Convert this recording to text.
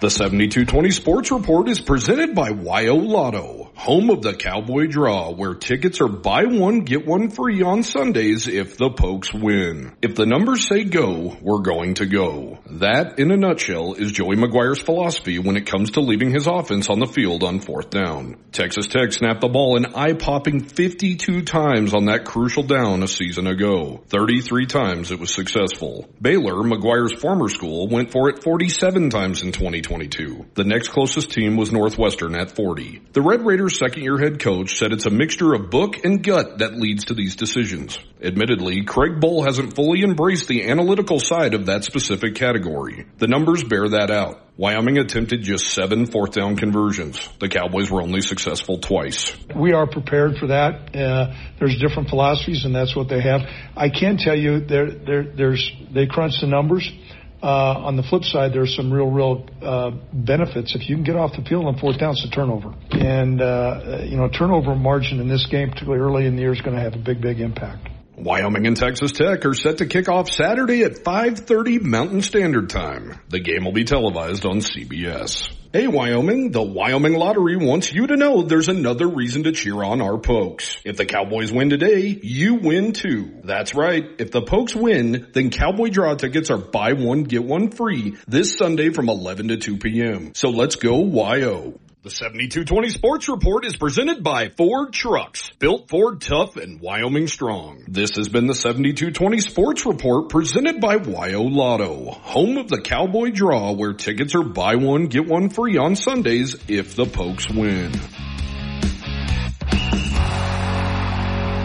The 7220 Sports Report is presented by WyoLotto, home of the Cowboy Draw, where tickets are buy one, get one free on Sundays if the Pokes win. If the numbers say go, we're going to go. That, in a nutshell, is Joey McGuire's philosophy when it comes to leaving his offense on the field on fourth down. Texas Tech snapped the ball an eye-popping 52 times on that crucial down a season ago. 33 times it was successful. Baylor, McGuire's former school, went for it 47 times in 2022. The next closest team was Northwestern at 40. The Red Raiders second year head coach said it's a mixture of book and gut that leads to these decisions. Admittedly, Craig Bohl hasn't fully embraced the analytical side of that specific category. The numbers bear that out. Wyoming attempted just seven fourth down conversions. The Cowboys were only successful twice. We are prepared for that. Uh, there's different philosophies, and that's what they have. I can tell you, there, there, there's they crunch the numbers. Uh, on the flip side, there's some real, real uh, benefits. If you can get off the field on fourth down, it's a turnover. And, uh, you know, turnover margin in this game, particularly early in the year, is going to have a big, big impact. Wyoming and Texas Tech are set to kick off Saturday at 5:30 Mountain Standard Time. The game will be televised on CBS. Hey Wyoming, the Wyoming Lottery wants you to know there's another reason to cheer on our Pokes. If the Cowboys win today, you win too. That's right. If the Pokes win, then Cowboy Draw tickets are buy one, get one free this Sunday from 11 to 2 p.m. So let's go YO. The 7220 Sports Report is presented by Ford Trucks, built Ford tough and Wyoming strong. This has been the 7220 Sports Report presented by WyoLotto, home of the Cowboy Draw where tickets are buy one, get one free on Sundays if the Pokes win.